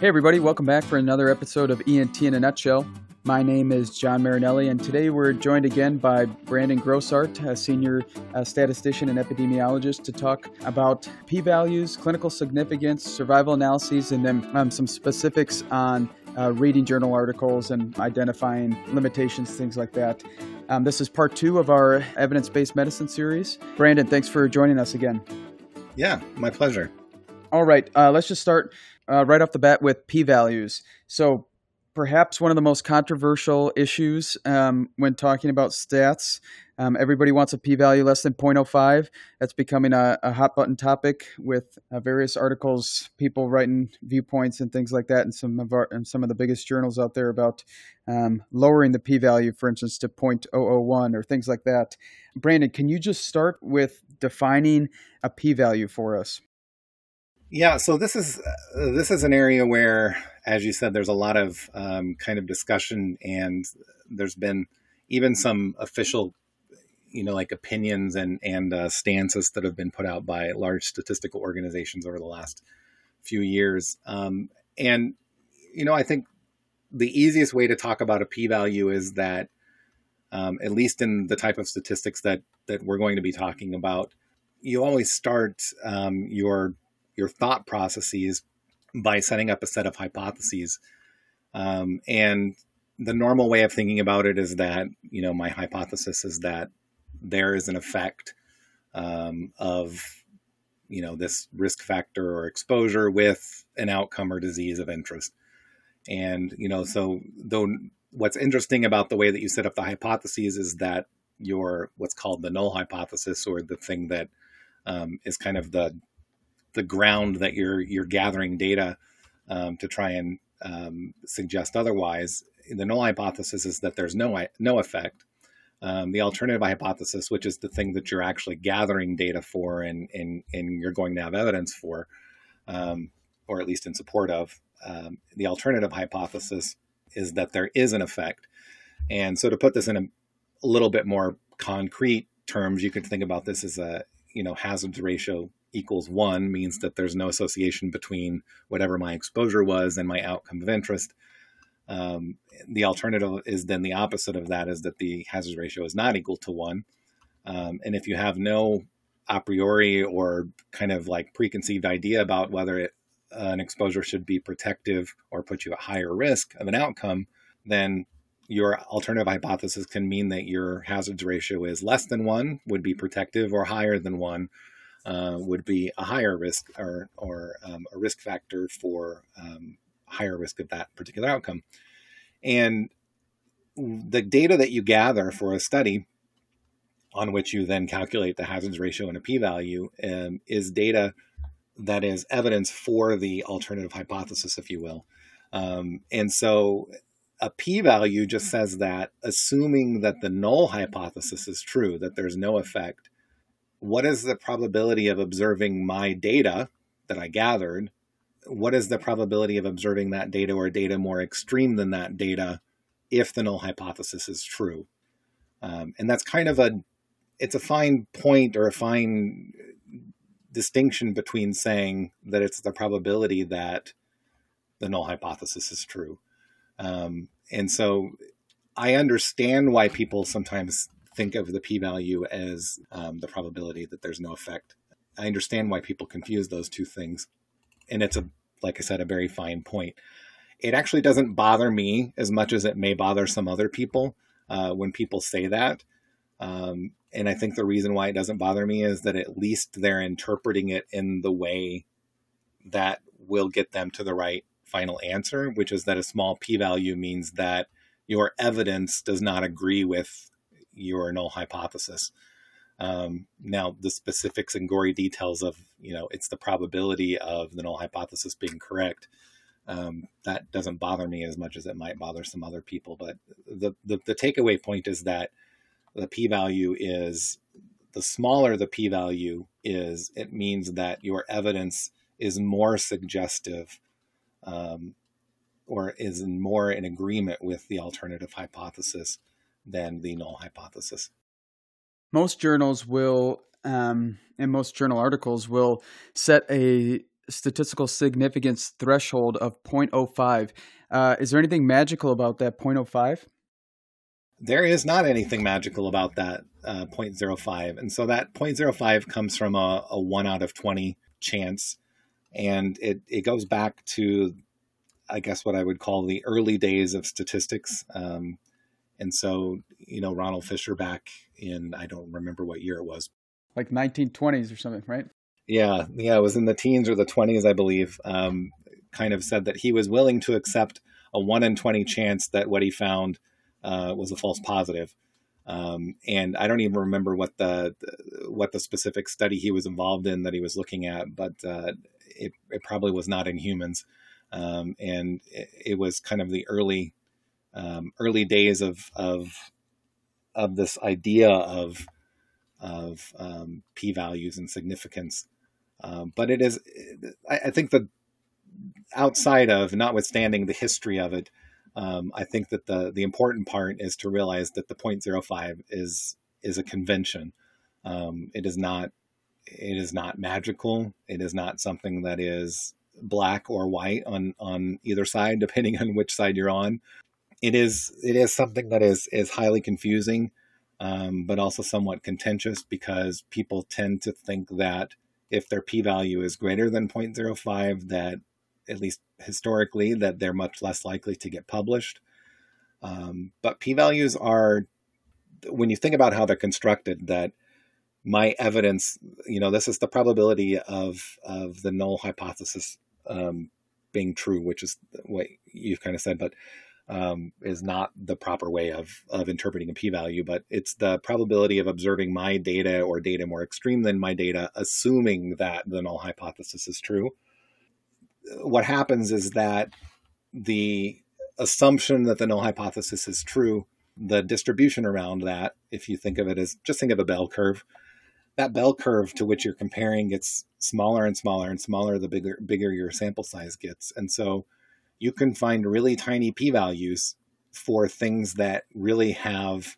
Hey, everybody, welcome back for another episode of ENT in a Nutshell. My name is John Marinelli, and today we're joined again by Brandon Grossardt, a senior uh, statistician and epidemiologist, to talk about p values, clinical significance, survival analyses, and then um, some specifics on uh, reading journal articles and identifying limitations, things like that. Um, this is part two of our evidence based medicine series. Brandon, thanks for joining us again. Yeah, my pleasure. All right, uh, let's just start uh, right off the bat with p values. So, perhaps one of the most controversial issues um, when talking about stats. Um, everybody wants a p value less than 0.05. That's becoming a, a hot button topic with uh, various articles, people writing viewpoints and things like that, and some of our and some of the biggest journals out there about um, lowering the p value, for instance, to 0.001 or things like that. Brandon, can you just start with defining a p value for us? Yeah, so this is uh, this is an area where, as you said, there's a lot of um, kind of discussion, and there's been even some official, you know, like opinions and and uh, stances that have been put out by large statistical organizations over the last few years. Um, and you know, I think the easiest way to talk about a p-value is that, um, at least in the type of statistics that that we're going to be talking about, you always start um, your your thought processes by setting up a set of hypotheses. Um, and the normal way of thinking about it is that, you know, my hypothesis is that there is an effect um, of, you know, this risk factor or exposure with an outcome or disease of interest. And, you know, so though what's interesting about the way that you set up the hypotheses is that your what's called the null hypothesis or the thing that um, is kind of the the ground that you're you're gathering data um, to try and um, suggest otherwise. The null hypothesis is that there's no no effect. Um, the alternative hypothesis, which is the thing that you're actually gathering data for and and, and you're going to have evidence for, um, or at least in support of, um, the alternative hypothesis is that there is an effect. And so, to put this in a, a little bit more concrete terms, you could think about this as a you know hazards ratio equals one means that there's no association between whatever my exposure was and my outcome of interest. Um, the alternative is then the opposite of that is that the hazard ratio is not equal to one. Um, and if you have no a priori or kind of like preconceived idea about whether it, uh, an exposure should be protective or put you at higher risk of an outcome, then your alternative hypothesis can mean that your hazards ratio is less than one, would be protective, or higher than one, uh, would be a higher risk or, or um, a risk factor for um, higher risk of that particular outcome. And the data that you gather for a study on which you then calculate the hazards ratio and a p-value um, is data that is evidence for the alternative hypothesis, if you will. Um, and so a p-value just says that assuming that the null hypothesis is true, that there's no effect, what is the probability of observing my data that I gathered? What is the probability of observing that data or data more extreme than that data if the null hypothesis is true? Um, and that's kind of a, it's a fine point or a fine distinction between saying that it's the probability that the null hypothesis is true. Um, and so I understand why people sometimes think of the p-value as um, the probability that there's no effect. I understand why people confuse those two things, and it's a like I said a very fine point. It actually doesn't bother me as much as it may bother some other people uh, when people say that. Um, and I think the reason why it doesn't bother me is that at least they're interpreting it in the way that will get them to the right final answer, which is that a small p value means that your evidence does not agree with your null hypothesis. Um, now, the specifics and gory details of, you know, it's the probability of the null hypothesis being correct. Um, that doesn't bother me as much as it might bother some other people. But the, the, the takeaway point is that the p value is the smaller the p value is, it means that your evidence is more suggestive um, or is more in agreement with the alternative hypothesis than the null hypothesis. Most journals will, um, and most journal articles will set a statistical significance threshold of 0.05. Uh, is there anything magical about that 0.05? There is not anything magical about that uh, 0.05. And so that 0.05 comes from a, a 1 out of 20 chance. And it, it goes back to, I guess, what I would call the early days of statistics. Um, and so, you know, Ronald Fisher back in, I don't remember what year it was. Like 1920s or something, right? Yeah, yeah, it was in the teens or the 20s, I believe. Um, kind of said that he was willing to accept a 1 in 20 chance that what he found uh, was a false positive. Um, and I don't even remember what the, what the specific study he was involved in that he was looking at, but uh, it, it, probably was not in humans. Um, and it, it, was kind of the early um, early days of of of this idea of of um, p values and significance. Um, but it is, I, I think that outside of, notwithstanding the history of it, um, I think that the the important part is to realize that the 0.05 is is a convention. Um, it is not it is not magical. It is not something that is black or white on on either side, depending on which side you're on. It is it is something that is is highly confusing, um, but also somewhat contentious because people tend to think that if their p-value is greater than 0.05, that at least historically, that they're much less likely to get published. Um, but p-values are, when you think about how they're constructed, that my evidence, you know, this is the probability of of the null hypothesis um, being true, which is what you've kind of said, but um, is not the proper way of of interpreting a p-value. But it's the probability of observing my data or data more extreme than my data, assuming that the null hypothesis is true what happens is that the assumption that the null hypothesis is true, the distribution around that, if you think of it as just think of a bell curve, that bell curve to which you're comparing gets smaller and smaller and smaller the bigger bigger your sample size gets. And so you can find really tiny p values for things that really have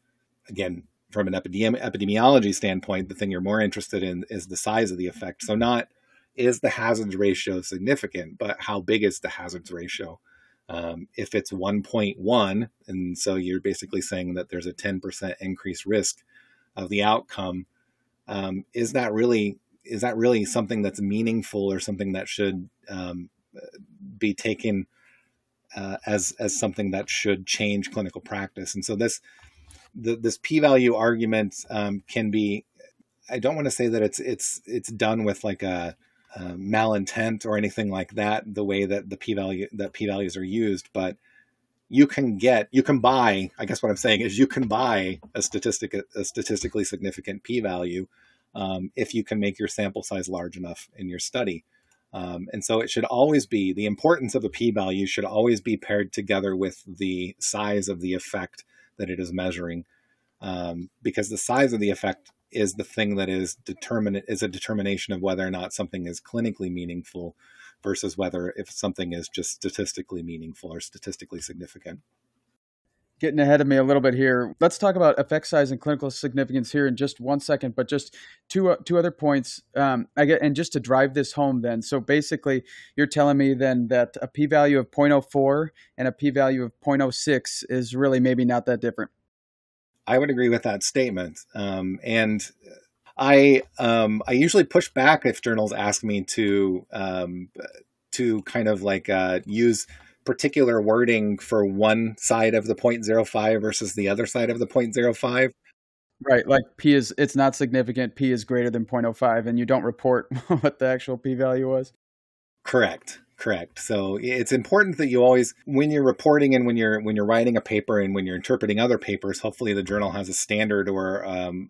again from an epidemi- epidemiology standpoint the thing you're more interested in is the size of the effect so not is the hazards ratio significant, but how big is the hazards ratio? Um, if it's 1.1, and so you're basically saying that there's a 10% increased risk of the outcome, um, is that really is that really something that's meaningful or something that should um, be taken uh, as as something that should change clinical practice? And so this the, this p-value argument um, can be. I don't want to say that it's it's it's done with like a uh, malintent or anything like that the way that the p value that p values are used but you can get you can buy i guess what i'm saying is you can buy a statistic a statistically significant p value um, if you can make your sample size large enough in your study um, and so it should always be the importance of a p value should always be paired together with the size of the effect that it is measuring. Um, because the size of the effect is the thing that is determinate is a determination of whether or not something is clinically meaningful versus whether if something is just statistically meaningful or statistically significant getting ahead of me a little bit here. Let's talk about effect size and clinical significance here in just one second. But just two uh, two other points. Um, I get and just to drive this home, then. So basically, you're telling me then that a p-value of 0.04 and a p-value of 0.06 is really maybe not that different. I would agree with that statement. Um, and I um, I usually push back if journals ask me to um, to kind of like uh, use particular wording for one side of the 0.05 versus the other side of the 0.05. Right, like p is it's not significant. P is greater than 0.05, and you don't report what the actual p value was. Correct correct so it's important that you always when you're reporting and when you're when you're writing a paper and when you're interpreting other papers hopefully the journal has a standard or um,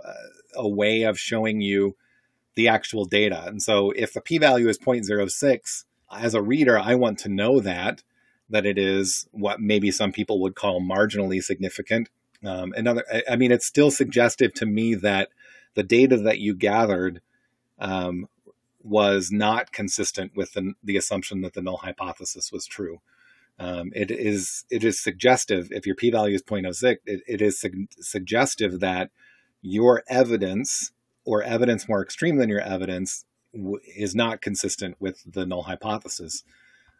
a way of showing you the actual data and so if the p-value is 0.06 as a reader i want to know that that it is what maybe some people would call marginally significant um, another i mean it's still suggestive to me that the data that you gathered um, was not consistent with the, the assumption that the null hypothesis was true. Um, it is it is suggestive if your p-value is 0.06 it, it is su- suggestive that your evidence or evidence more extreme than your evidence w- is not consistent with the null hypothesis.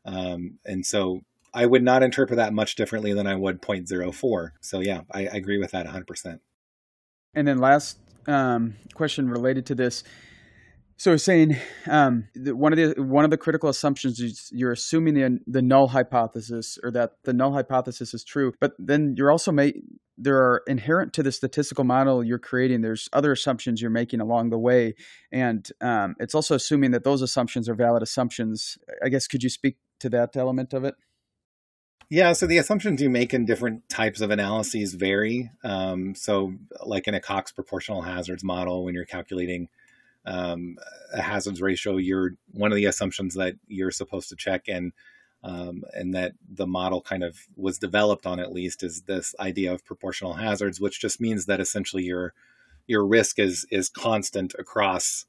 Um, and so I would not interpret that much differently than I would 0.04. So yeah, I, I agree with that 100%. And then last um, question related to this. So saying um, one of the one of the critical assumptions is you're assuming the the null hypothesis or that the null hypothesis is true, but then you're also make there are inherent to the statistical model you're creating. There's other assumptions you're making along the way, and um, it's also assuming that those assumptions are valid assumptions. I guess could you speak to that element of it? Yeah, so the assumptions you make in different types of analyses vary. Um, so, like in a Cox proportional hazards model, when you're calculating um, a hazards ratio, you're one of the assumptions that you're supposed to check and um, and that the model kind of was developed on at least is this idea of proportional hazards, which just means that essentially your your risk is is constant across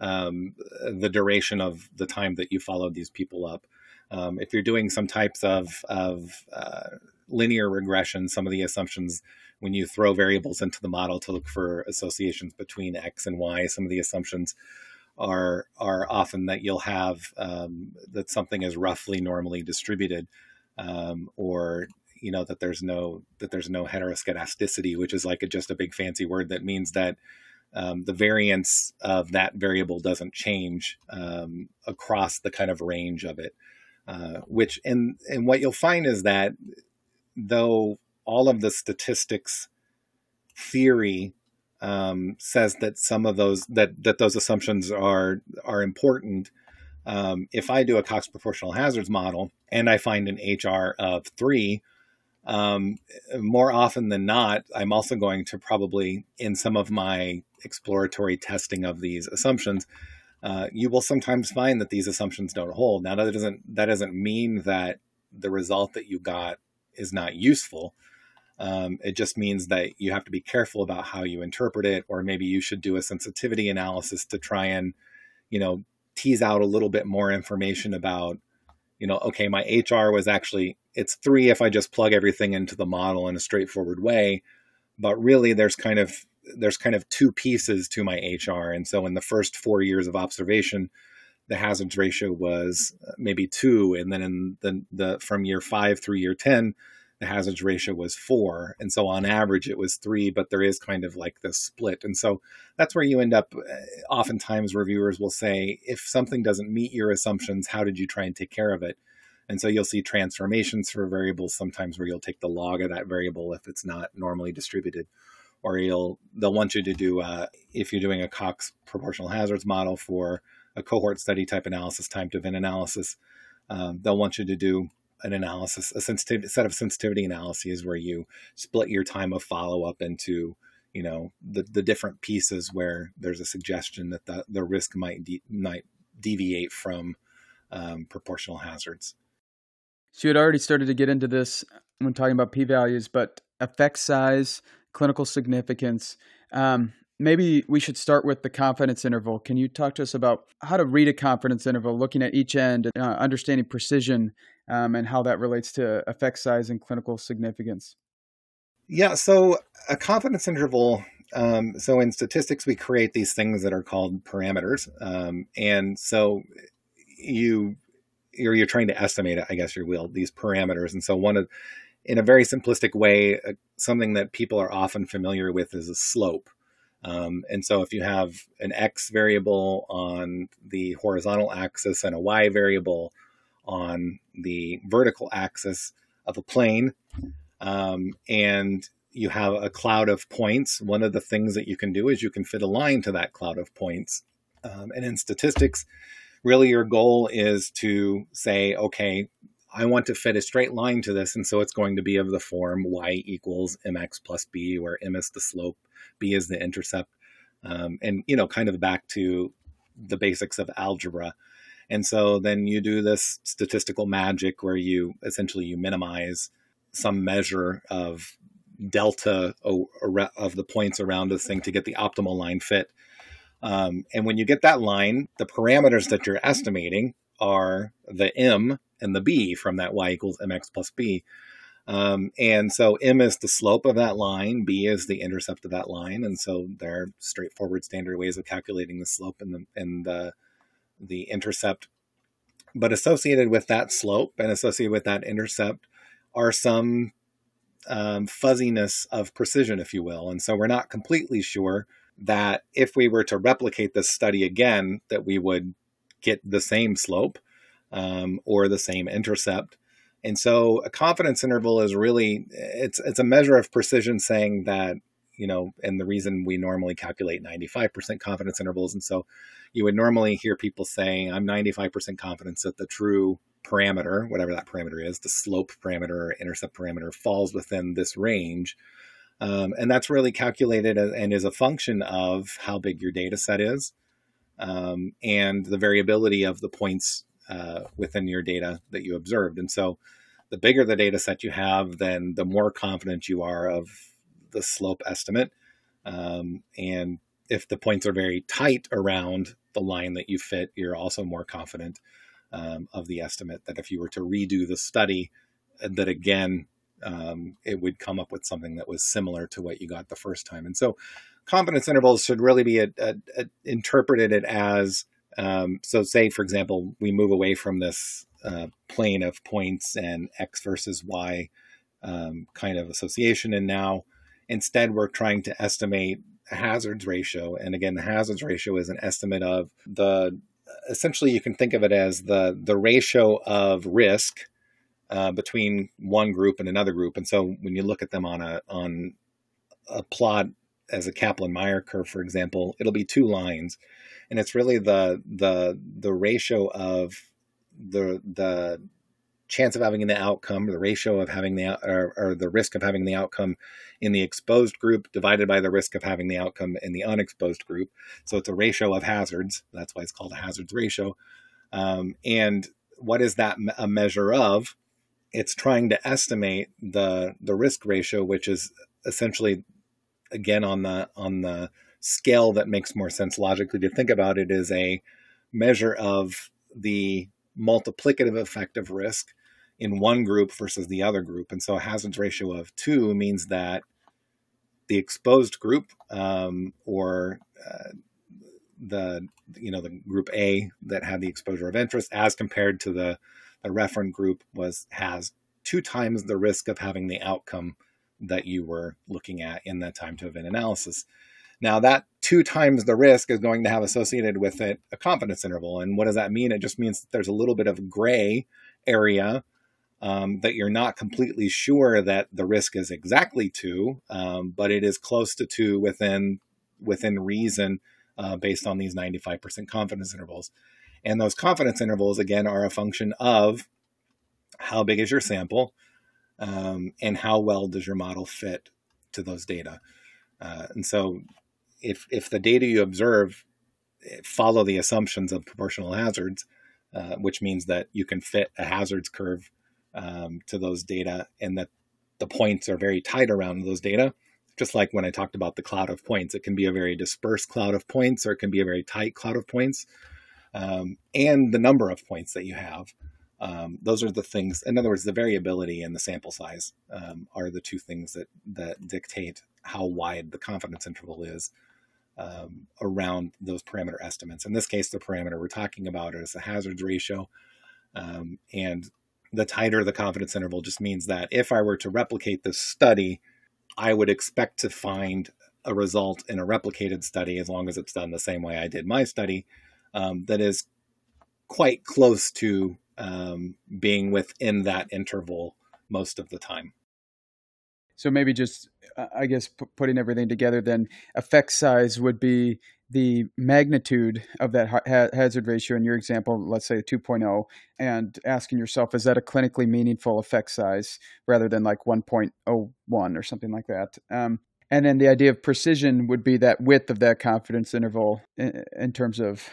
um, the duration of the time that you followed these people up. Um, if you're doing some types of, of uh, linear regression, some of the assumptions when you throw variables into the model to look for associations between x and y, some of the assumptions are are often that you'll have um, that something is roughly normally distributed, um, or you know that there's no that there's no heteroscedasticity, which is like a, just a big fancy word that means that um, the variance of that variable doesn't change um, across the kind of range of it. Uh, which and and what you'll find is that though all of the statistics theory um, says that some of those that that those assumptions are are important. Um, if I do a Cox proportional hazards model and I find an HR of three, um, more often than not, I'm also going to probably in some of my exploratory testing of these assumptions uh, you will sometimes find that these assumptions don't hold. Now that doesn't that doesn't mean that the result that you got is not useful. Um, it just means that you have to be careful about how you interpret it, or maybe you should do a sensitivity analysis to try and, you know, tease out a little bit more information about, you know, okay, my HR was actually it's three if I just plug everything into the model in a straightforward way, but really there's kind of there's kind of two pieces to my HR. And so in the first four years of observation, the hazards ratio was uh, maybe two. And then in the, the from year five through year 10, the hazards ratio was four. And so on average, it was three, but there is kind of like this split. And so that's where you end up. Uh, oftentimes, reviewers will say, if something doesn't meet your assumptions, how did you try and take care of it? And so you'll see transformations for variables sometimes where you'll take the log of that variable if it's not normally distributed or you'll they'll want you to do uh, if you're doing a Cox proportional hazards model for a cohort study type analysis, time to event analysis. Um, they'll want you to do an analysis, a sensitivity set of sensitivity analyses where you split your time of follow up into you know the the different pieces where there's a suggestion that the the risk might de- might deviate from um, proportional hazards. So you had already started to get into this when talking about p values, but effect size clinical significance. Um, maybe we should start with the confidence interval. Can you talk to us about how to read a confidence interval, looking at each end, uh, understanding precision, um, and how that relates to effect size and clinical significance? Yeah, so a confidence interval. Um, so in statistics, we create these things that are called parameters, um, and so you you're, you're trying to estimate, I guess you will, these parameters. And so one of in a very simplistic way, uh, something that people are often familiar with is a slope. Um, and so if you have an x variable on the horizontal axis and a y variable on the vertical axis of a plane, um, and you have a cloud of points, one of the things that you can do is you can fit a line to that cloud of points. Um, and in statistics, really your goal is to say, okay, I want to fit a straight line to this, and so it's going to be of the form y equals mx plus b, where m is the slope, b is the intercept, um, and you know, kind of back to the basics of algebra. And so then you do this statistical magic where you essentially you minimize some measure of delta of the points around this thing to get the optimal line fit. Um, and when you get that line, the parameters that you're estimating are the m and the b from that y equals mx plus b. Um, and so m is the slope of that line, b is the intercept of that line, and so they're straightforward standard ways of calculating the slope and the and the the intercept. But associated with that slope and associated with that intercept are some um, fuzziness of precision, if you will. And so we're not completely sure that if we were to replicate this study again, that we would get the same slope um, or the same intercept. And so a confidence interval is really it's it's a measure of precision saying that you know and the reason we normally calculate 95% confidence intervals and so you would normally hear people saying I'm 95% confidence that the true parameter whatever that parameter is the slope parameter or intercept parameter falls within this range um, and that's really calculated and is a function of how big your data set is um, and the variability of the points uh, within your data that you observed. And so the bigger the data set you have, then the more confident you are of the slope estimate. Um, and if the points are very tight around the line that you fit, you're also more confident um, of the estimate that if you were to redo the study, that again, um, it would come up with something that was similar to what you got the first time. And so, confidence intervals should really be a, a, a interpreted as um, so. Say, for example, we move away from this uh, plane of points and x versus y um, kind of association, and now instead we're trying to estimate hazards ratio. And again, the hazards ratio is an estimate of the essentially you can think of it as the the ratio of risk uh, between one group and another group. And so when you look at them on a on a plot as a Kaplan-Meier curve, for example, it'll be two lines, and it's really the the the ratio of the the chance of having the outcome, the ratio of having the or, or, the risk of having the outcome in the exposed group divided by the risk of having the outcome in the unexposed group. So it's a ratio of hazards. That's why it's called a hazards ratio. Um, and what is that a measure of? it's trying to estimate the the risk ratio, which is essentially again on the on the scale that makes more sense logically to think about it is a measure of the multiplicative effect of risk in one group versus the other group. And so a hazards ratio of two means that the exposed group um, or uh, the you know the group A that had the exposure of interest as compared to the the referent group was has two times the risk of having the outcome that you were looking at in that time to event analysis. Now, that two times the risk is going to have associated with it a confidence interval. And what does that mean? It just means that there's a little bit of gray area um, that you're not completely sure that the risk is exactly two, um, but it is close to two within within reason uh, based on these 95% confidence intervals. And those confidence intervals, again, are a function of how big is your sample um, and how well does your model fit to those data. Uh, and so if, if the data you observe eh, follow the assumptions of proportional hazards, uh, which means that you can fit a hazards curve um, to those data and that the points are very tight around those data, just like when I talked about the cloud of points, it can be a very dispersed cloud of points or it can be a very tight cloud of points um, and the number of points that you have. Um, those are the things. In other words, the variability and the sample size um, are the two things that that dictate how wide the confidence interval is um, around those parameter estimates. In this case, the parameter we're talking about is the hazards ratio, um, and the tighter the confidence interval just means that if I were to replicate this study, I would expect to find a result in a replicated study as long as it's done the same way I did my study um, that is quite close to um, being within that interval most of the time. So maybe just, uh, I guess, p- putting everything together, then effect size would be the magnitude of that ha- hazard ratio in your example, let's say 2.0, and asking yourself, is that a clinically meaningful effect size rather than like 1.01 or something like that? Um, and then the idea of precision would be that width of that confidence interval in, in terms of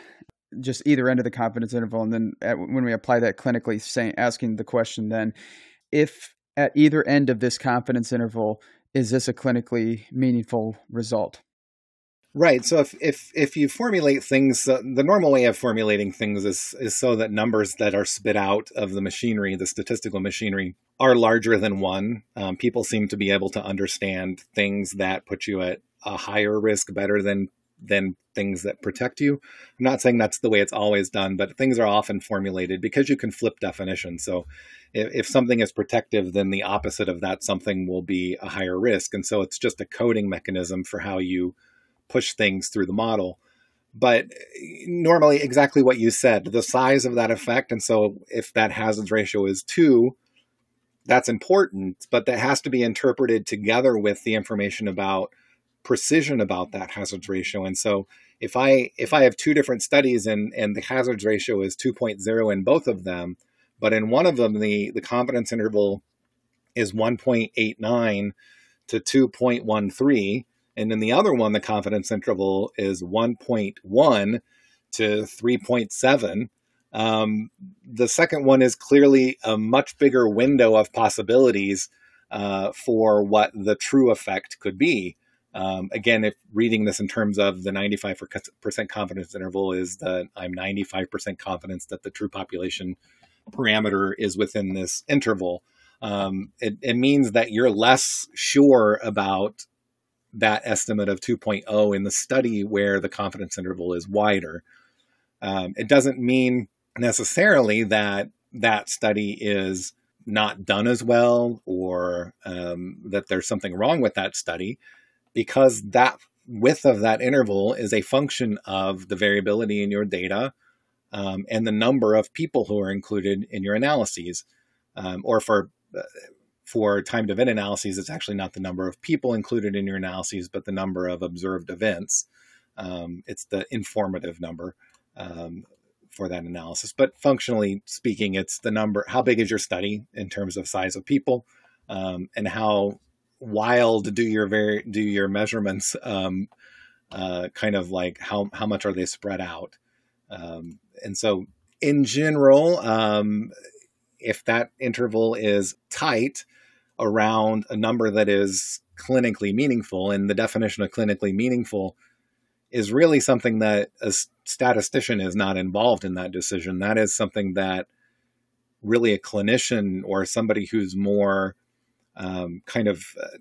just either end of the confidence interval, and then at, when we apply that clinically, saying asking the question then, if at either end of this confidence interval, is this a clinically meaningful result? Right. So if if if you formulate things, uh, the normal way of formulating things is is so that numbers that are spit out of the machinery, the statistical machinery, are larger than one. Um, people seem to be able to understand things that put you at a higher risk better than than things that protect you. I'm not saying that's the way it's always done, but things are often formulated because you can flip definitions. So if, if something is protective, then the opposite of that something will be a higher risk. And so it's just a coding mechanism for how you push things through the model. But eh, normally, exactly what you said, the size of that effect. And so if that hazards ratio is two, that's important, but that has to be interpreted together with the information about precision about that hazards ratio. And so if I if I have two different studies and and the hazards ratio is 2.0 in both of them, but in one of them the the confidence interval is 1.89 to 2.13 and in the other one the confidence interval is 1.1 to 3.7 um, the second one is clearly a much bigger window of possibilities uh, for what the true effect could be. Um, again, if reading this in terms of the 95% confidence interval is that I'm 95% confidence that the true population parameter is within this interval. Um, it, it, means that you're less sure about that estimate of 2.0 in the study where the confidence interval is wider. Um, it doesn't mean necessarily that that study is not done as well or um, that there's something wrong with that study because that width of that interval is a function of the variability in your data um, and the number of people who are included in your analyses um, or for uh, for timed event analyses it's actually not the number of people included in your analyses but the number of observed events um, it's the informative number um, for that analysis. But functionally speaking, it's the number. How big is your study in terms of size of people, um, and how wild do your very do your measurements? Um, uh, kind of like how how much are they spread out? Um, and so, in general, um, if that interval is tight around a number that is clinically meaningful, and the definition of clinically meaningful is really something that a statistician is not involved in that decision. That is something that really a clinician or somebody who's more um, kind of uh,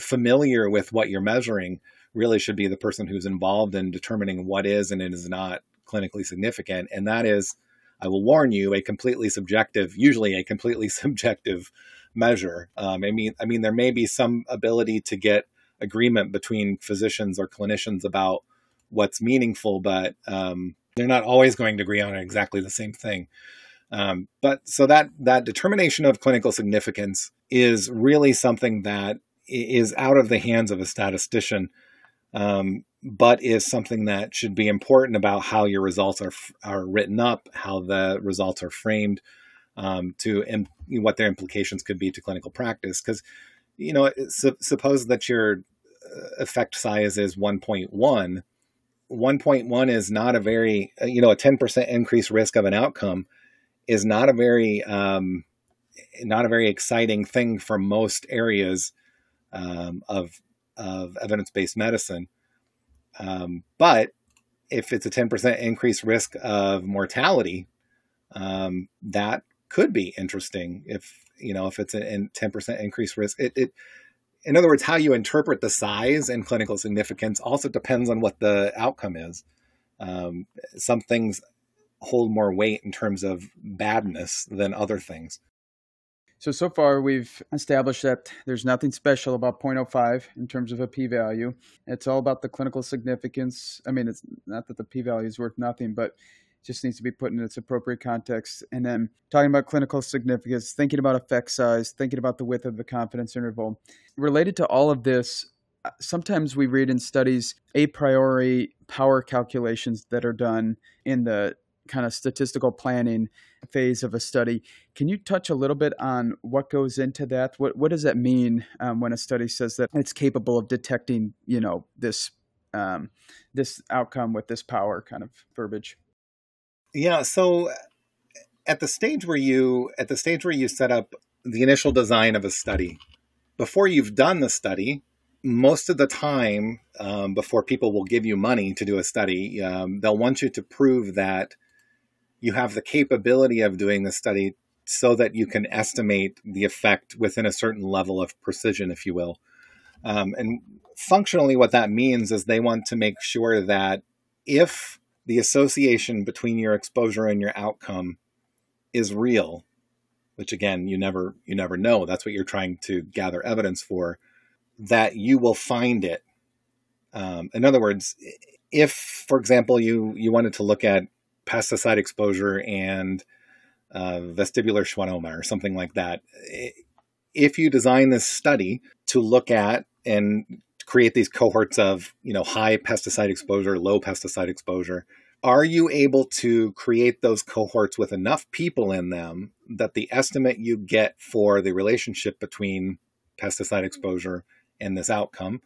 familiar with what you're measuring really should be the person who's involved in determining what is and is not clinically significant. And that is, I will warn you, a completely subjective, usually a completely subjective measure. Um, I mean, I mean, there may be some ability to get agreement between physicians or clinicians about what's meaningful, but um, they're not always going to agree on exactly the same thing. Um, but so that that determination of clinical significance is really something that is out of the hands of a statistician, um, but is something that should be important about how your results are are written up, how the results are framed, um, to Im- what their implications could be to clinical practice. Because you know, su- suppose that your uh, effect size is 1.1. 1.1 is not a very, uh, you know, a 10% increased risk of an outcome is not a very, um, not a very exciting thing for most areas um, of of evidence based medicine. Um, but if it's a 10% increased risk of mortality, um, that could be interesting. If you know, if it's a 10% increased risk, it, it in other words, how you interpret the size and clinical significance also depends on what the outcome is. Um, some things hold more weight in terms of badness than other things. So, so far we've established that there's nothing special about 0.05 in terms of a p value. It's all about the clinical significance. I mean, it's not that the p value is worth nothing, but just needs to be put in its appropriate context. And then talking about clinical significance, thinking about effect size, thinking about the width of the confidence interval. Related to all of this, uh, sometimes we read in studies a priori power calculations that are done in the kind of statistical planning phase of a study. Can you touch a little bit on what goes into that? What what does that mean um, when a study says that it's capable of detecting, you know, this um, this outcome with this power kind of verbiage? Yeah. So at the stage where you at the stage where you set up the initial design of a study, before you've done the study, most of the time, um, before people will give you money to do a study, um, they'll want you to prove that you have the capability of doing the study so that you can estimate the effect within a certain level of precision, if you will. Um, and functionally, what that means is they want to make sure that if the association between your exposure and your outcome is real, which again you never you never know. That's what you're trying to gather evidence for. That you will find it. Um, in other words, if, for example, you you wanted to look at pesticide exposure and uh, vestibular schwannoma or something like that, if you design this study to look at and create these cohorts of you know high pesticide exposure, low pesticide exposure, are you able to create those cohorts with enough people in them that the estimate you get for the relationship between pesticide exposure and this outcome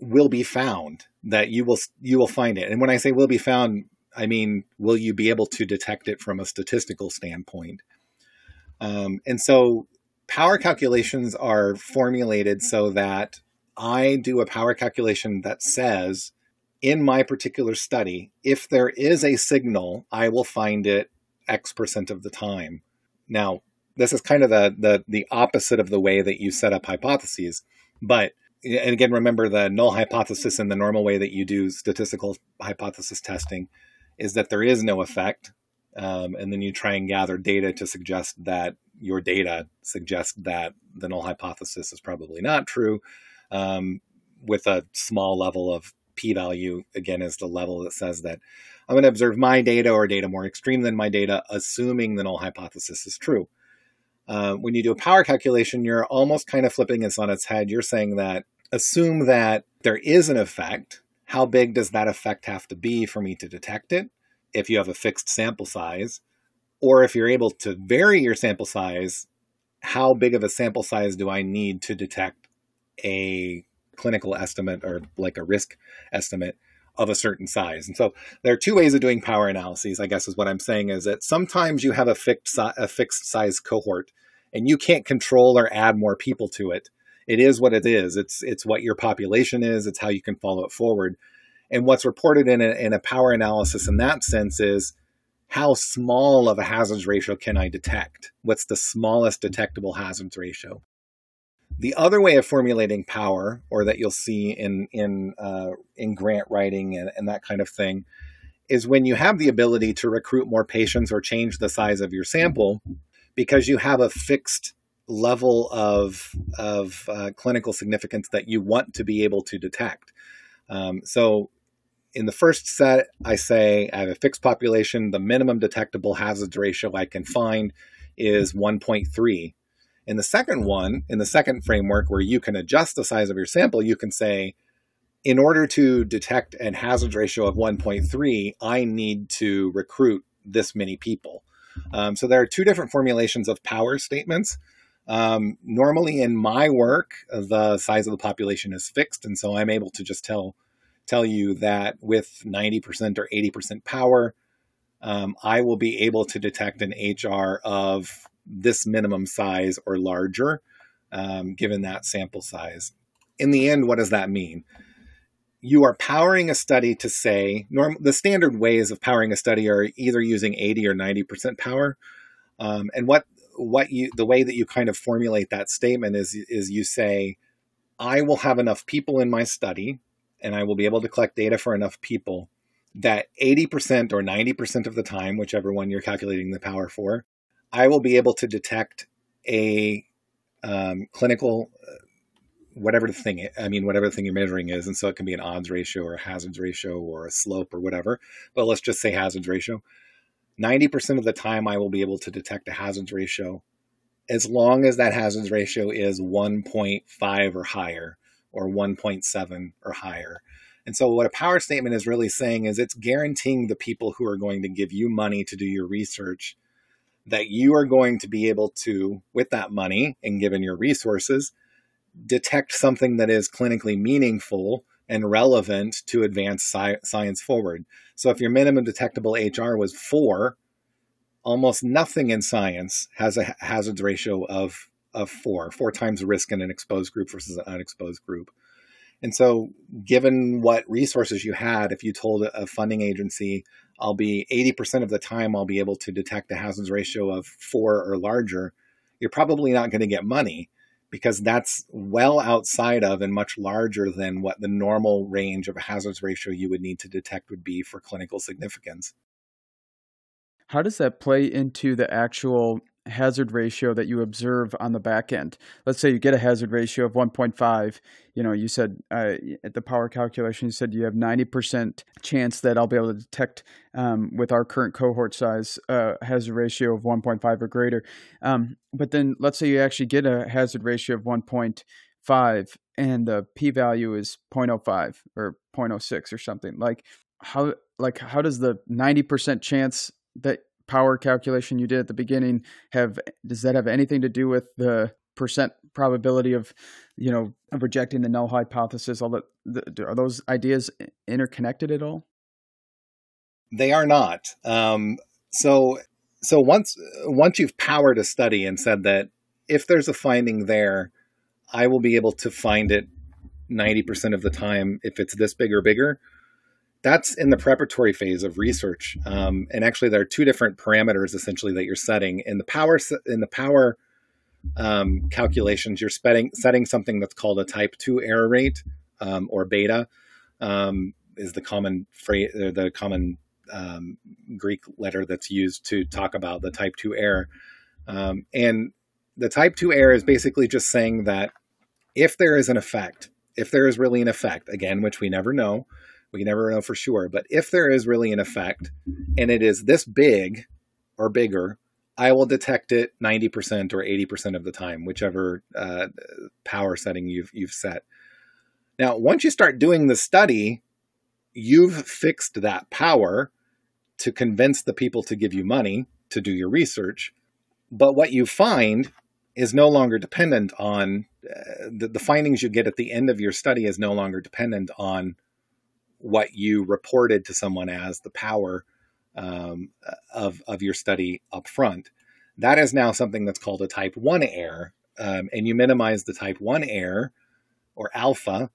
will be found that you will you will find it? And when i say will be found i mean will you be able to detect it from a statistical standpoint? Um, and so power calculations are formulated so that i do a power calculation that says in my particular study if there is a signal i will find it x percent of the time. Now this is kind of the the, the opposite of the way that you set up hypotheses but and again, remember the null hypothesis in the normal way that you do statistical hypothesis testing is that there is no effect. Um, and then you try and gather data to suggest that your data suggests that the null hypothesis is probably not true um, with a small level of p-value again is the level that says that i'm going to observe my data or data more extreme than my data assuming the null hypothesis is true uh, when you do a power calculation, you're almost kind of flipping this on its head. You're saying that assume that there is an effect. How big does that effect have to be for me to detect it? If you have a fixed sample size, or if you're able to vary your sample size, how big of a sample size do I need to detect a clinical estimate or like a risk estimate of a certain size. And so there are two ways of doing power analyses, I guess is what I'm saying is that sometimes you have a fixed a fixed size cohort and you can't control or add more people to it. It is what it is. It's it's what your population is. It's how you can follow it forward. And what's reported in a, in a power analysis in that sense is how small of a hazards ratio can I detect? What's the smallest detectable hazards ratio? The other way of formulating power, or that you'll see in in uh, in grant writing and, and that kind of thing, is when you have the ability to recruit more patients or change the size of your sample, because you have a fixed level of of uh, clinical significance that you want to be able to detect. Um, so in the first set, I say I have a fixed population. The minimum detectable hazards ratio I can find is 1.3. In the second one, in the second framework where you can adjust the size of your sample, you can say, in order to detect an hazard ratio of 1.3, I need to recruit this many people. Um, so there are two different formulations of power statements. Um, normally in my work, the size of the population is fixed, and so I'm able to just tell tell you that with 90% or 80% power, um, I will be able to detect an HR of this minimum size or larger, um, given that sample size. In the end, what does that mean? You are powering a study to say norm, the standard ways of powering a study are either using 80 or 90% power. Um, and what what you the way that you kind of formulate that statement is is you say, I will have enough people in my study, and I will be able to collect data for enough people that 80% or 90% of the time, whichever one you're calculating the power for, I will be able to detect a um, clinical, uh, whatever the thing, I mean, whatever the thing you're measuring is. And so it can be an odds ratio or a hazards ratio or a slope or whatever. But let's just say hazards ratio. 90% of the time, I will be able to detect a hazards ratio as long as that hazards ratio is 1.5 or higher or 1.7 or higher. And so, what a power statement is really saying is it's guaranteeing the people who are going to give you money to do your research that you are going to be able to, with that money and given your resources, detect something that is clinically meaningful and relevant to advance sci- science forward. So if your minimum detectable HR was four, almost nothing in science has a hazards ratio of of four, four times risk in an exposed group versus an unexposed group. And so, given what resources you had, if you told a funding agency, I'll be 80% of the time, I'll be able to detect a hazards ratio of four or larger, you're probably not going to get money because that's well outside of and much larger than what the normal range of a hazards ratio you would need to detect would be for clinical significance. How does that play into the actual hazard ratio that you observe on the back end? Let's say you get a hazard ratio of 1.5. You know, you said uh, at the power calculation, you said you have 90% chance that I'll be able to detect um, with our current cohort size uh, hazard ratio of 1.5 or greater. Um, but then let's say you actually get a hazard ratio of 1.5 and the p value is 0.05 or 0.06 or something. Like, how like how does the 90% chance that power calculation you did at the beginning have does that have anything to do with the percent probability of you know of rejecting the null hypothesis all that the, are those ideas interconnected at all? They are not. Um, so so once once you've powered a study and said that if there's a finding there i will be able to find it 90% of the time if it's this big or bigger that's in the preparatory phase of research. Um, and actually, there are two different parameters essentially that you're setting in the power in the power um, calculations. You're setting setting something that's called a type two error rate um, or beta um, is the common phrase, the common um, Greek letter that's used to talk about the type two error. Um, and the type two error is basically just saying that if there is an effect, if there is really an effect, again, which we never know we never know for sure. But if there is really an effect and it is this big or bigger, I will detect it 90% or 80% of the time, whichever uh, power setting you've, you've set. Now, once you start doing the study, you've fixed that power to convince the people to give you money to do your research. But what you find is no longer dependent on uh, the, the findings you get at the end of your study is no longer dependent on what you reported to someone as the power um, of, of your study up front. That is now something that's called a type 1 error. Um, and you minimize the type 1 error or alpha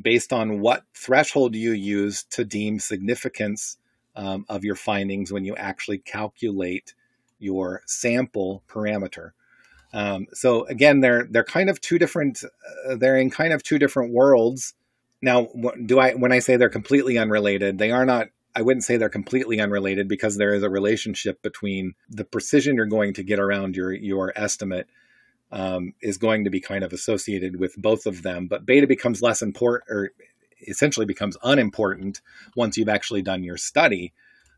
based on what threshold you use to deem significance um, of your findings when you actually calculate your sample parameter. Um, so again, they're they're kind of two different. Uh, they're in kind of two different worlds now, do I when I say they're completely unrelated, they are not I wouldn't say they're completely unrelated because there is a relationship between the precision you're going to get around your your estimate um, is going to be kind of associated with both of them. But beta becomes less important, or essentially becomes unimportant once you've actually done your study.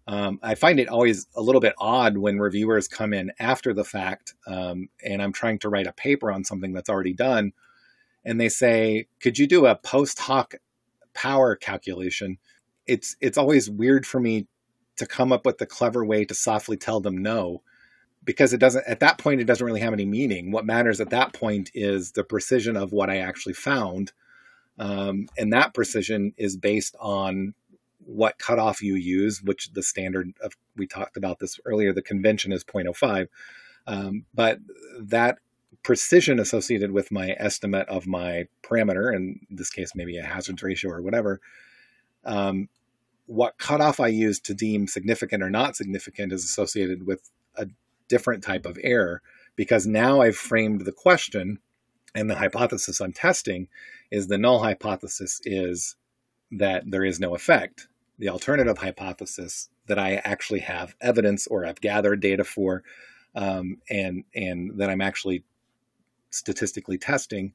Um, I find it always a little bit odd when reviewers come in after the fact, um, and I'm trying to write a paper on something that's already done and they say, "Could you do a post hoc power calculation?" It's it's always weird for me to come up with the clever way to softly tell them no because it doesn't at that point it doesn't really have any meaning what matters at that point is the precision of what i actually found um, and that precision is based on what cutoff you use which the standard of we talked about this earlier the convention is 0.05 um, but that precision associated with my estimate of my parameter, in this case, maybe a hazards ratio or whatever, um, what cutoff I use to deem significant or not significant is associated with a different type of error because now I've framed the question and the hypothesis I'm testing is the null hypothesis is that there is no effect. The alternative hypothesis that I actually have evidence or I've gathered data for um, and and that I'm actually statistically testing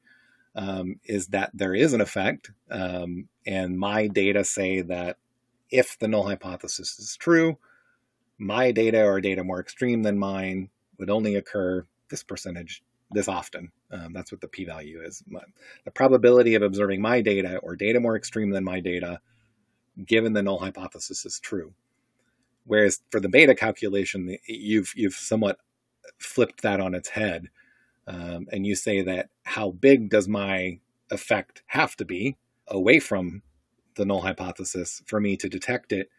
um, is that there is an effect. Um, and my data say that if the null hypothesis is true, my data or data more extreme than mine would only occur this percentage this often. Um, that's what the p value is. The probability of observing my data or data more extreme than my data, given the null hypothesis, is true. Whereas for the beta calculation, you've you've somewhat flipped that on its head um, and you say that how big does my effect have to be away from the null hypothesis for me to detect it,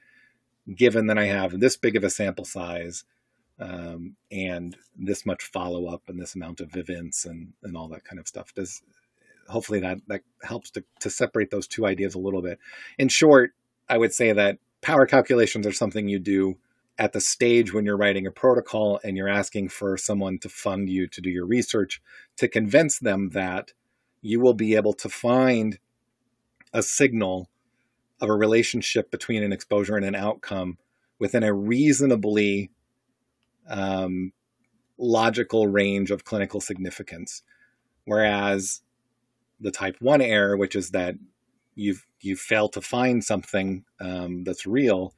given that I have this big of a sample size um, and this much follow up and this amount of events and, and all that kind of stuff. Does hopefully that that helps to, to separate those two ideas a little bit. In short, I would say that power calculations are something you do at the stage when you're writing a protocol and you're asking for someone to fund you to do your research to convince them that you will be able to find a signal of a relationship between an exposure and an outcome within a reasonably um, logical range of clinical significance. Whereas the type 1 error, which is that you've you've failed to find something um, that's real,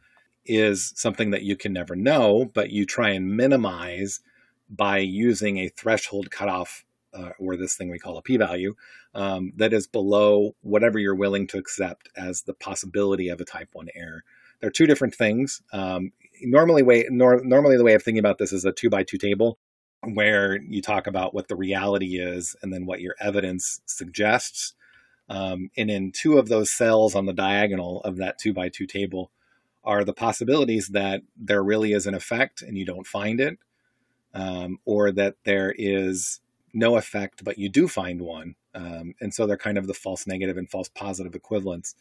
is something that you can never know, but you try and minimize by using a threshold cutoff uh, or this thing we call a p-value um, that is below whatever you're willing to accept as the possibility of a type 1 error. They're two different things. Um, normally way nor, normally the way of thinking about this is a two by two table where you talk about what the reality is and then what your evidence suggests. Um, and in two of those cells on the diagonal of that two by two table are the possibilities that there really is an effect and you don't find it, um, or that there is no effect, but you do find one. Um, and so they're kind of the false negative and false positive equivalents.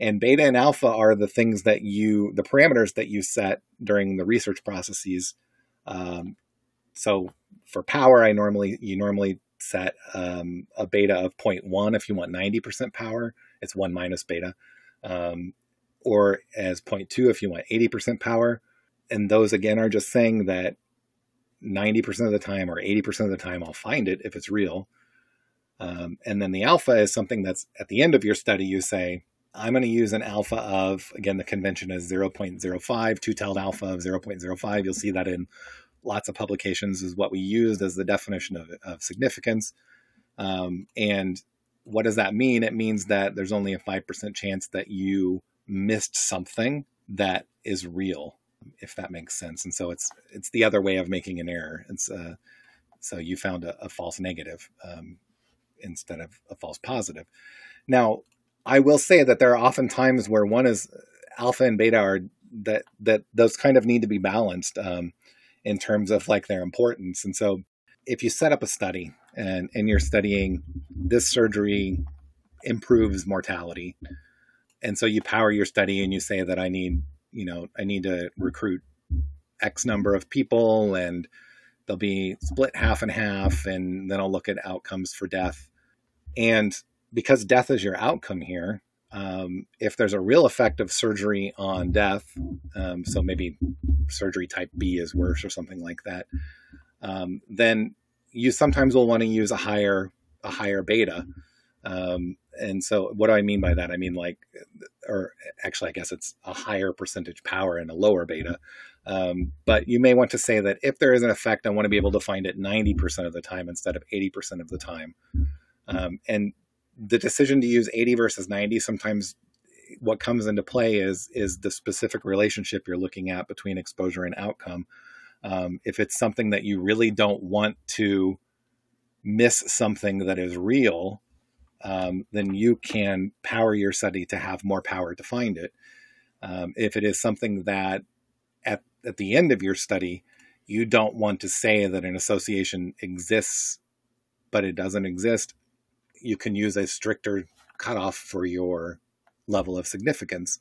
And beta and alpha are the things that you, the parameters that you set during the research processes. Um, so for power, I normally, you normally set um, a beta of 0.1 if you want 90% power. It's 1 minus beta. Um, or as 0.2 if you want 80% power. And those again are just saying that 90% of the time or 80% of the time I'll find it if it's real. Um, and then the alpha is something that's at the end of your study, you say, I'm going to use an alpha of, again, the convention is 0.05, two-tailed alpha of 0.05. You'll see that in lots of publications is what we used as the definition of, of significance. Um, and what does that mean? It means that there's only a 5% chance that you missed something that is real, if that makes sense. And so it's it's the other way of making an error. It's uh, so you found a, a false negative um, instead of a false positive. Now, I will say that there are often times where one is alpha and beta are that that those kind of need to be balanced um, in terms of like their importance. And so, if you set up a study and and you're studying this surgery improves mortality and so you power your study and you say that I need, you know, I need to recruit X number of people and they'll be split half and half, and then I'll look at outcomes for death. And because death is your outcome here, um, if there's a real effect of surgery on death, um, so maybe surgery type B is worse or something like that, um, then you sometimes will want to use a higher a higher beta um, and so what do I mean by that? I mean like, or actually, I guess it's a higher percentage power and a lower beta. Um, but you may want to say that if there is an effect, I want to be able to find it 90% of the time instead of 80% of the time. Um, and the decision to use 80 versus 90 sometimes what comes into play is is the specific relationship you're looking at between exposure and outcome. Um, if it's something that you really don't want to miss something that is real, um, then you can power your study to have more power to find it. Um, if it is something that at, at the end of your study, you don't want to say that an association exists, but it doesn't exist, you can use a stricter cutoff for your level of significance.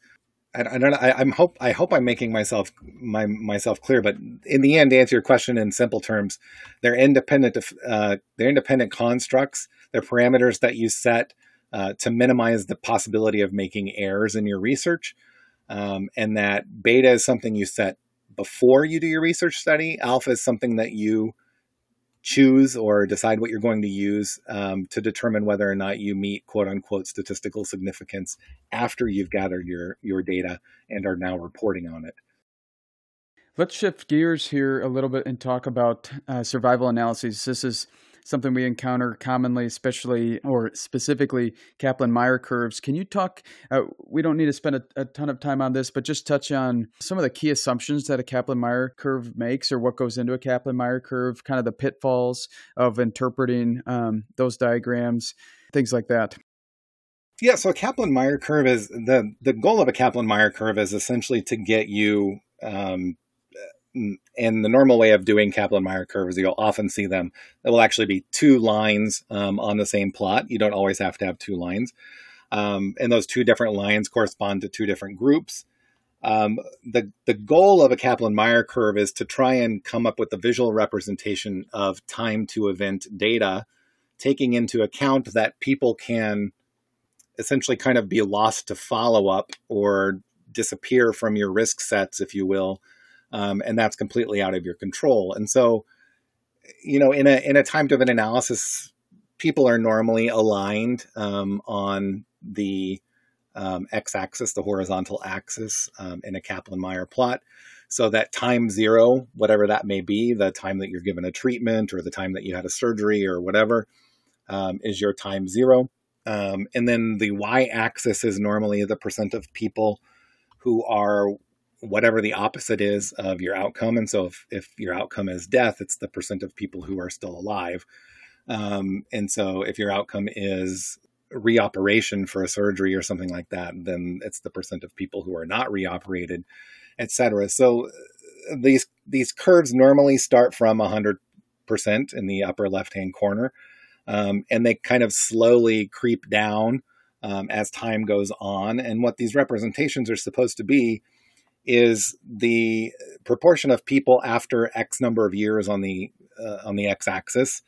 I, I don't know. I, am hope I hope I'm making myself my myself clear, but in the end, to answer your question in simple terms, they're independent. Uh, they're independent constructs they're parameters that you set uh, to minimize the possibility of making errors in your research. Um, and that beta is something you set before you do your research study. Alpha is something that you choose or decide what you're going to use um, to determine whether or not you meet quote unquote statistical significance after you've gathered your, your data and are now reporting on it. Let's shift gears here a little bit and talk about uh, survival analyses. This is something we encounter commonly, especially or specifically Kaplan Meier curves. Can you talk? Uh, we don't need to spend a, a, ton of time on this, but just touch on some of the key assumptions that a Kaplan Meier curve makes or what goes into a Kaplan Meier curve, kind of the pitfalls of interpreting um, those diagrams, things like that. Yeah, so a Kaplan Meier curve is the the goal of a Kaplan Meier curve is essentially to get you um, and the normal way of doing Kaplan-Meier curves, you'll often see them. There will actually be two lines um, on the same plot. You don't always have to have two lines. Um, and those two different lines correspond to two different groups. Um, the the goal of a Kaplan-Meier curve is to try and come up with a visual representation of time to event data, taking into account that people can essentially kind of be lost to follow up or disappear from your risk sets, if you will, um, and that's completely out of your control. And so, you know, in a in a time event analysis, people are normally aligned um, on the um, x-axis, the horizontal axis, um, in a Kaplan-Meier plot. So that time zero, whatever that may be, the time that you're given a treatment or the time that you had a surgery or whatever, um, is your time zero. Um, and then the y-axis is normally the percent of people who are whatever the opposite is of your outcome. And so if, if your outcome is death, it's the percent of people who are still alive. Um, and so if your outcome is reoperation for a surgery or something like that, then it's the percent of people who are not reoperated, etc. So uh, these these curves normally start from 100% in the upper left hand corner, um, and they kind of slowly creep down um, as time goes on. And what these representations are supposed to be is the proportion of people after X number of years on the uh, on the X axis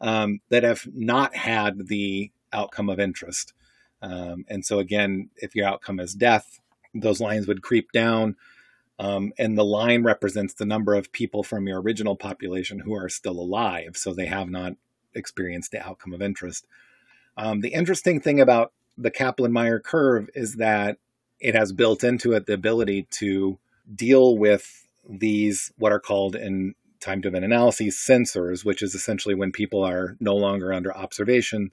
um, that have not had the outcome of interest. Um, and so, again, if your outcome is death, those lines would creep down. Um, and the line represents the number of people from your original population who are still alive. So they have not experienced the outcome of interest. Um, the interesting thing about the Kaplan Meier curve is that it has built into it the ability to deal with these, what are called in time event analyses, censors, which is essentially when people are no longer under observation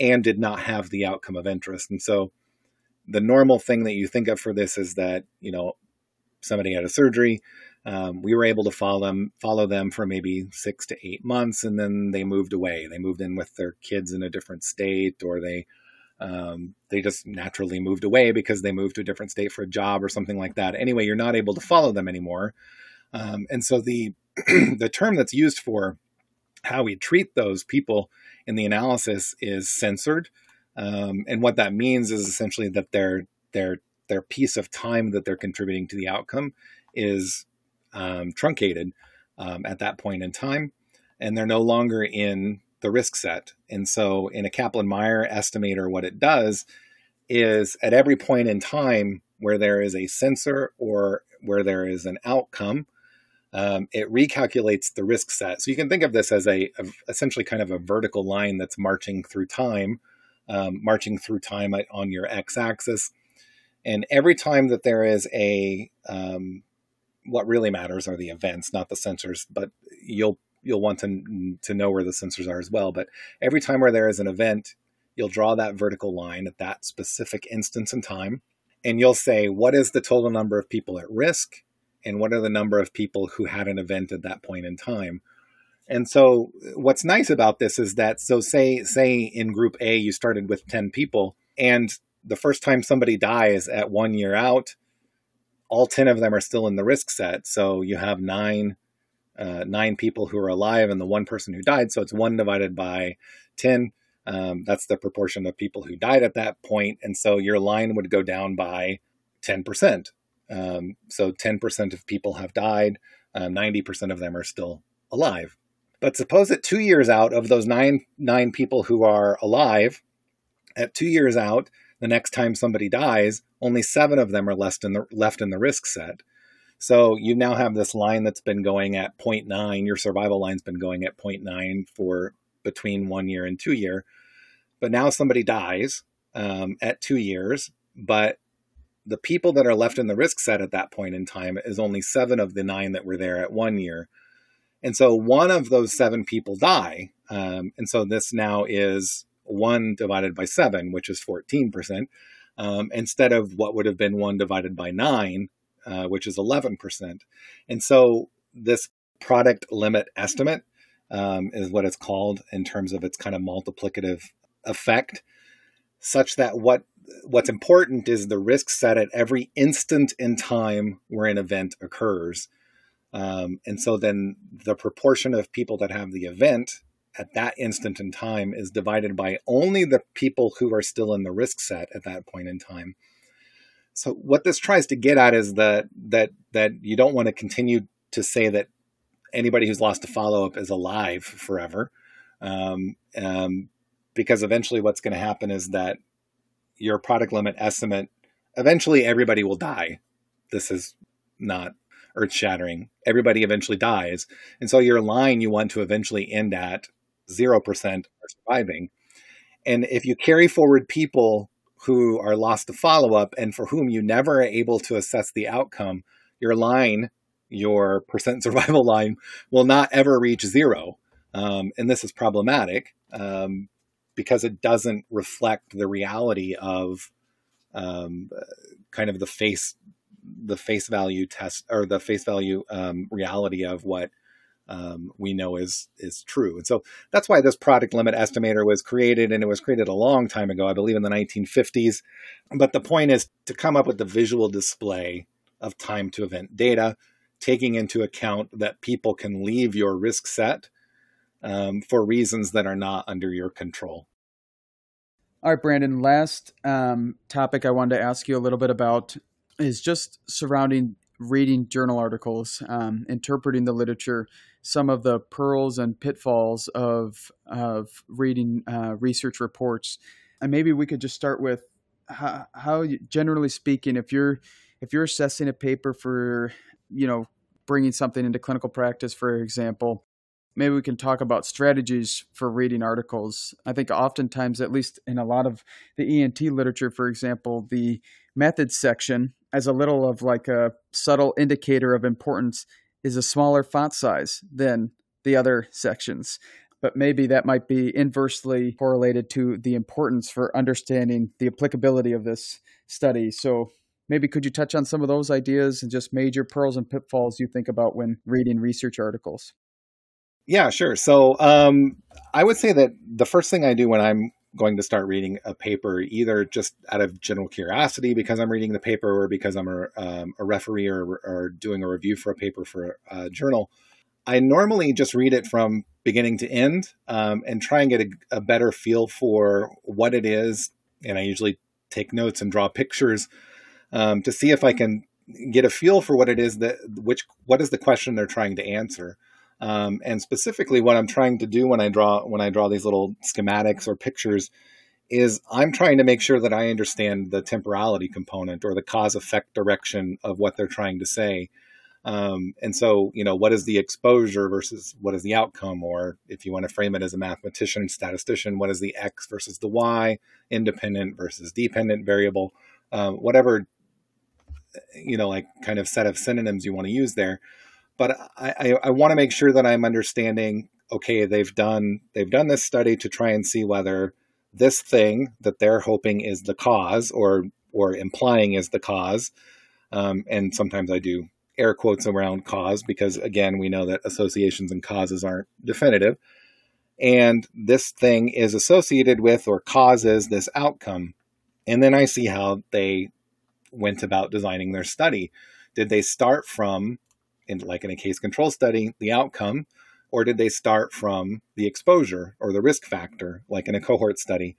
and did not have the outcome of interest. And so the normal thing that you think of for this is that, you know, somebody had a surgery. Um, we were able to follow them, follow them for maybe six to eight months, and then they moved away. They moved in with their kids in a different state, or they um, they just naturally moved away because they moved to a different state for a job or something like that. Anyway, you're not able to follow them anymore, um, and so the the term that's used for how we treat those people in the analysis is censored. Um, and what that means is essentially that their their their piece of time that they're contributing to the outcome is um, truncated um, at that point in time, and they're no longer in the risk set. And so, in a Kaplan-Meier estimator, what it does is at every point in time where there is a censor or where there is an outcome, um, it recalculates the risk set. So you can think of this as a, a essentially kind of a vertical line that's marching through time, um, marching through time on your x-axis. And every time that there is a, um, what really matters are the events, not the censors, but you'll you'll want to to know where the censors are as well. But every time where there is an event, you'll draw that vertical line at that specific instance in time, and you'll say what is the total number of people at risk and what are the number of people who had an event at that point in time and so what's nice about this is that so say say in group a you started with 10 people and the first time somebody dies at one year out all 10 of them are still in the risk set so you have nine uh, nine people who are alive and the one person who died. So it's one divided by 10 um, that's the proportion of people who died at that point. And so your line would go down by 10% um, so 10% of people have died, uh, 90% of them are still alive. But suppose that two years out of those nine, nine people who are alive, at two years out, the next time somebody dies, only seven of them are left in the, left in the risk set. So you now have this line that's been going at 0.9. Your survival line's been going at 0.9 for between one year and two year. But now somebody dies um, at two years, but the people that are left in the risk set at that point in time is only seven of the nine that were there at one year. And so one of those seven people die. Um, and so this now is one divided by seven, which is 14%, um, instead of what would have been one divided by nine, uh, which is 11%. And so this product limit estimate um, is what it's called in terms of its kind of multiplicative effect, such that what what's important is the risk set at every instant in time where an event occurs. Um, and so then the proportion of people that have the event at that instant in time is divided by only the people who are still in the risk set at that point in time. So what this tries to get at is that that that you don't want to continue to say that anybody who's lost a follow up is alive forever, um, um, because eventually what's going to happen is that your product limit estimate eventually everybody will die. This is not earth shattering. Everybody eventually dies, and so your line you want to eventually end at zero percent are surviving. And if you carry forward people who are lost to follow up and for whom you never are able to assess the outcome, your line, your percent survival line, will not ever reach zero. Um, and this is problematic um, because it doesn't reflect the reality of um, kind of the face the face value test or the face value um, reality of what um, we know is is true. And so that's why this product limit estimator was created, and it was created a long time ago, I believe in the 1950s. But the point is to come up with the visual display of time to event data, taking into account that people can leave your risk set um, for reasons that are not under your control. All right, Brandon. Last um, topic I wanted to ask you a little bit about is just surrounding reading journal articles, um, interpreting the literature, some of the pearls and pitfalls of of reading uh, research reports, and maybe we could just start with how, how, generally speaking, if you're if you're assessing a paper for you know bringing something into clinical practice, for example, maybe we can talk about strategies for reading articles. I think oftentimes, at least in a lot of the ENT literature, for example, the methods section as a little of like a subtle indicator of importance is a smaller font size than the other sections. But maybe that might be inversely correlated to the importance for understanding the applicability of this study. So maybe could you touch on some of those ideas and just major pearls and pitfalls you think about when reading research articles? Yeah, sure. So um, I would say that the first thing I do when I'm going to start reading a paper either just out of general curiosity because I'm reading the paper or because I'm a, um, a referee or, or, doing a review for a paper for a journal. I normally just read it from beginning to end um, and try and get a, a, better feel for what it is. And I usually take notes and draw pictures um, to see if I can get a feel for what it is that which what is the question they're trying to answer. Um, and specifically, what I'm trying to do when I draw when I draw these little schematics or pictures is I'm trying to make sure that I understand the temporality component or the cause effect direction of what they're trying to say. Um, and so, you know, what is the exposure versus what is the outcome? Or if you want to frame it as a mathematician, statistician, what is the X versus the Y, independent versus dependent variable, um, whatever, you know, like kind of set of synonyms you want to use there but I, I, I want to make sure that I'm understanding. Okay, they've done they've done this study to try and see whether this thing that they're hoping is the cause or or implying is the cause. Um, and sometimes I do air quotes around cause because again we know that associations and causes aren't definitive. And this thing is associated with or causes this outcome. And then I see how they went about designing their study. Did they start from in like in a case control study, the outcome, or did they start from the exposure or the risk factor, like in a cohort study?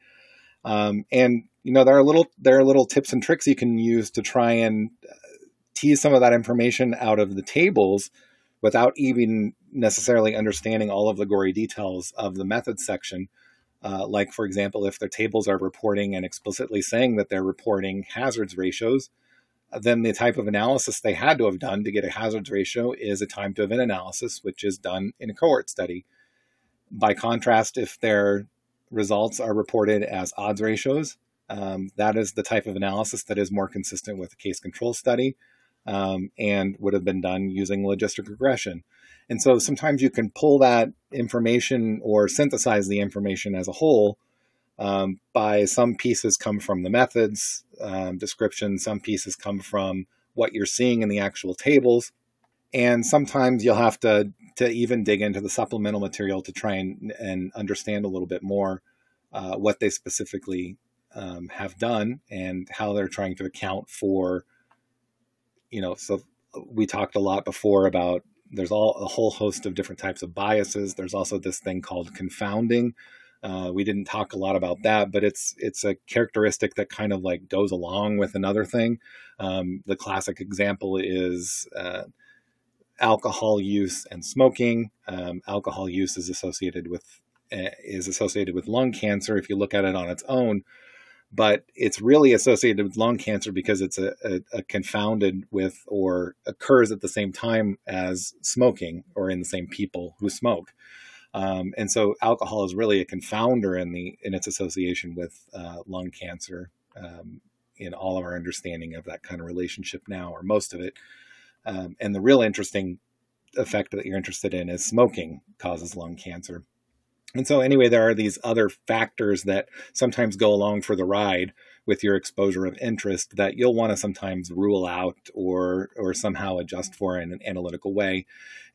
Um, and you know there are little there are little tips and tricks you can use to try and uh, tease some of that information out of the tables without even necessarily understanding all of the gory details of the methods section. Uh, like, for example, if their tables are reporting and explicitly saying that they're reporting hazards ratios, then the type of analysis they had to have done to get a hazards ratio is a time to event analysis, which is done in a cohort study. By contrast, if their results are reported as odds ratios, um, that is the type of analysis that is more consistent with a case control study um, and would have been done using logistic regression. And so sometimes you can pull that information or synthesize the information as a whole um, by some pieces come from the methods um, description, some pieces come from what you're seeing in the actual tables, and sometimes you'll have to to even dig into the supplemental material to try and, and understand a little bit more uh, what they specifically um, have done and how they're trying to account for you know so we talked a lot before about there's all a whole host of different types of biases. There's also this thing called confounding Uh, we didn't talk a lot about that, but it's it's a characteristic that kind of like goes along with another thing. Um, the classic example is uh, alcohol use and smoking. Um, alcohol use is associated with uh, is associated with lung cancer if you look at it on its own, but it's really associated with lung cancer because it's a, a, a confounded with or occurs at the same time as smoking or in the same people who smoke. Um, and so alcohol is really a confounder in the in its association with uh, lung cancer um, in all of our understanding of that kind of relationship now, or most of it. Um, and the real interesting effect that you're interested in is smoking causes lung cancer. And so, anyway, there are these other factors that sometimes go along for the ride with your exposure of interest that you'll want to sometimes rule out or or somehow adjust for in an analytical way.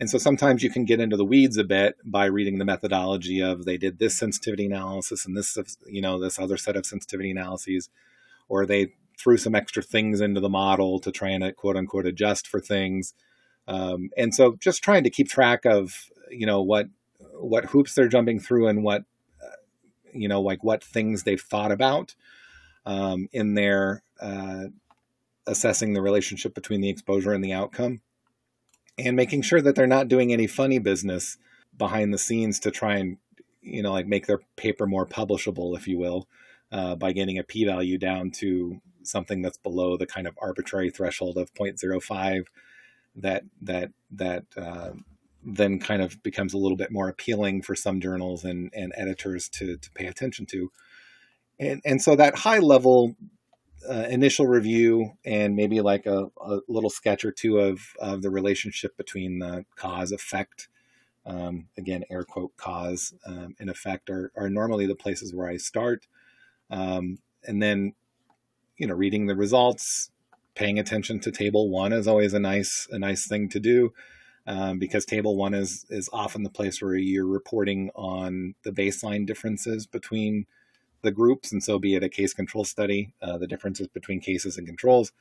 And so sometimes you can get into the weeds a bit by reading the methodology of they did this sensitivity analysis and this you know this other set of sensitivity analyses, or they threw some extra things into the model to try and uh, quote unquote adjust for things. Um, and so just trying to keep track of you know what what hoops they're jumping through and what uh, you know like what things they've thought about um, in their uh, assessing the relationship between the exposure and the outcome and making sure that they're not doing any funny business behind the scenes to try and you know like make their paper more publishable if you will uh, by getting a p-value down to something that's below the kind of arbitrary threshold of 0.05 that that that uh, then kind of becomes a little bit more appealing for some journals and, and editors to, to pay attention to. And, and so that high level uh, initial review and maybe like a, a, little sketch or two of, of the relationship between the cause effect, um, again, air quote cause um, and effect are, are normally the places where I start. Um, and then, you know, reading the results, paying attention to table one is always a nice, a nice thing to do um, because table one is is often the place where you're reporting on the baseline differences between the groups, and so be it a case control study, uh, the differences between cases and controls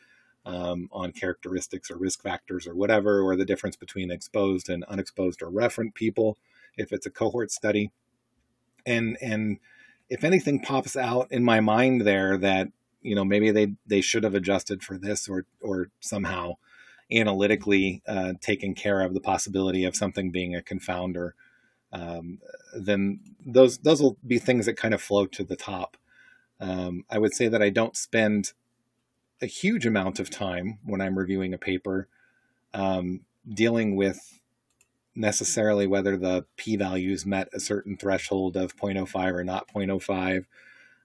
um, on characteristics or risk factors or whatever, or the difference between exposed and unexposed or referent people if it's a cohort study, and and if anything pops out in my mind there that you know maybe they they should have adjusted for this or or somehow analytically uh, taken care of the possibility of something being a confounder, um, then those those will be things that kind of float to the top. Um, I would say that I don't spend a huge amount of time when I'm reviewing a paper um, dealing with necessarily whether the p values met a certain threshold of 0.05 or not 0.05.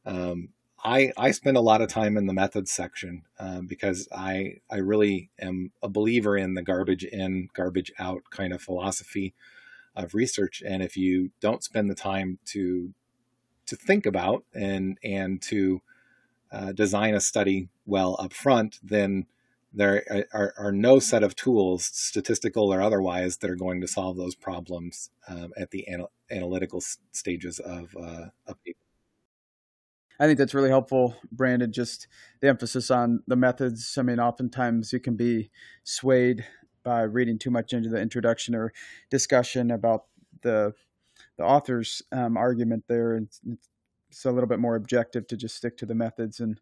Um, I, I spend a lot of time in the methods section um, because I I really am a believer in the garbage in garbage out kind of philosophy of research and if you don't spend the time to to think about and and to uh, design a study well up front then there are, are, no set of tools statistical or otherwise that are going to solve those problems um, at the anal- analytical stages of uh, a paper I think that's really helpful, Brandon. Just the emphasis on the methods. I mean, oftentimes you can be swayed by reading too much into the introduction or discussion about the the author's um, argument there. It's a little bit more objective to just stick to the methods and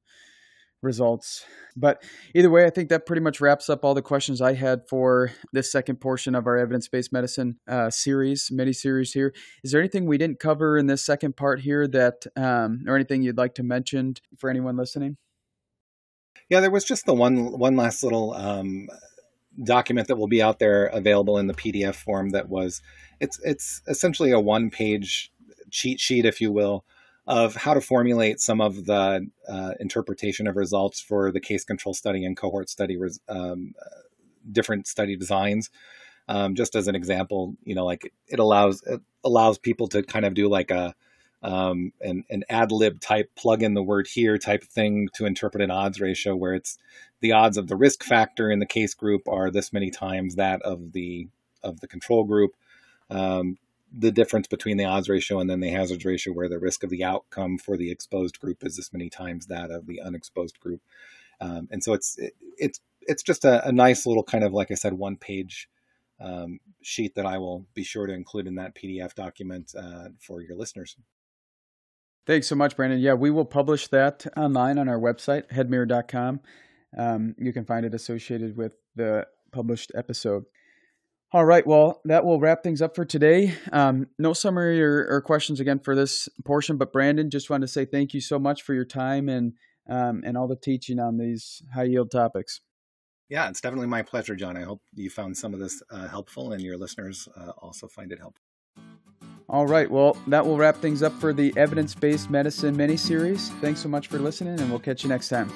results. But either way, I think that pretty much wraps up all the questions I had for this second portion of our evidence based medicine uh, series, mini series here. Is there anything we didn't cover in this second part here that, um, or anything you'd like to mention for anyone listening? Yeah, there was just the one one last little um, document that will be out there available in the PDF form. That was it's it's essentially a one page cheat sheet, if you will, of how to formulate some of the uh, interpretation of results for the case control study and cohort study, res- um, uh, different study designs. Um, just as an example, you know, like it allows it allows people to kind of do like a um, an, an ad lib type plug in the word here type thing to interpret an odds ratio where it's the odds of the risk factor in the case group are this many times that of the of the control group. Um, the difference between the odds ratio and then the hazards ratio, where the risk of the outcome for the exposed group is this many times that of the unexposed group. Um, and so it's it, it's it's just a, a, nice little kind of like I said, one page um, sheet that I will be sure to include in that PDF document uh, for your listeners. Thanks so much, Brandon. Yeah, we will publish that online on our website, headmirror.com. Um, you can find it associated with the published episode. All right, well, that will wrap things up for today. Um, no summary or, or, questions again for this portion, but Brandon, just wanted to say thank you so much for your time and um, and all the teaching on these high yield topics. Yeah, it's definitely my pleasure, John. I hope you found some of this uh, helpful and your listeners uh, also find it helpful. All right, well, that will wrap things up for the evidence based medicine mini series. Thanks so much for listening, and we'll catch you next time.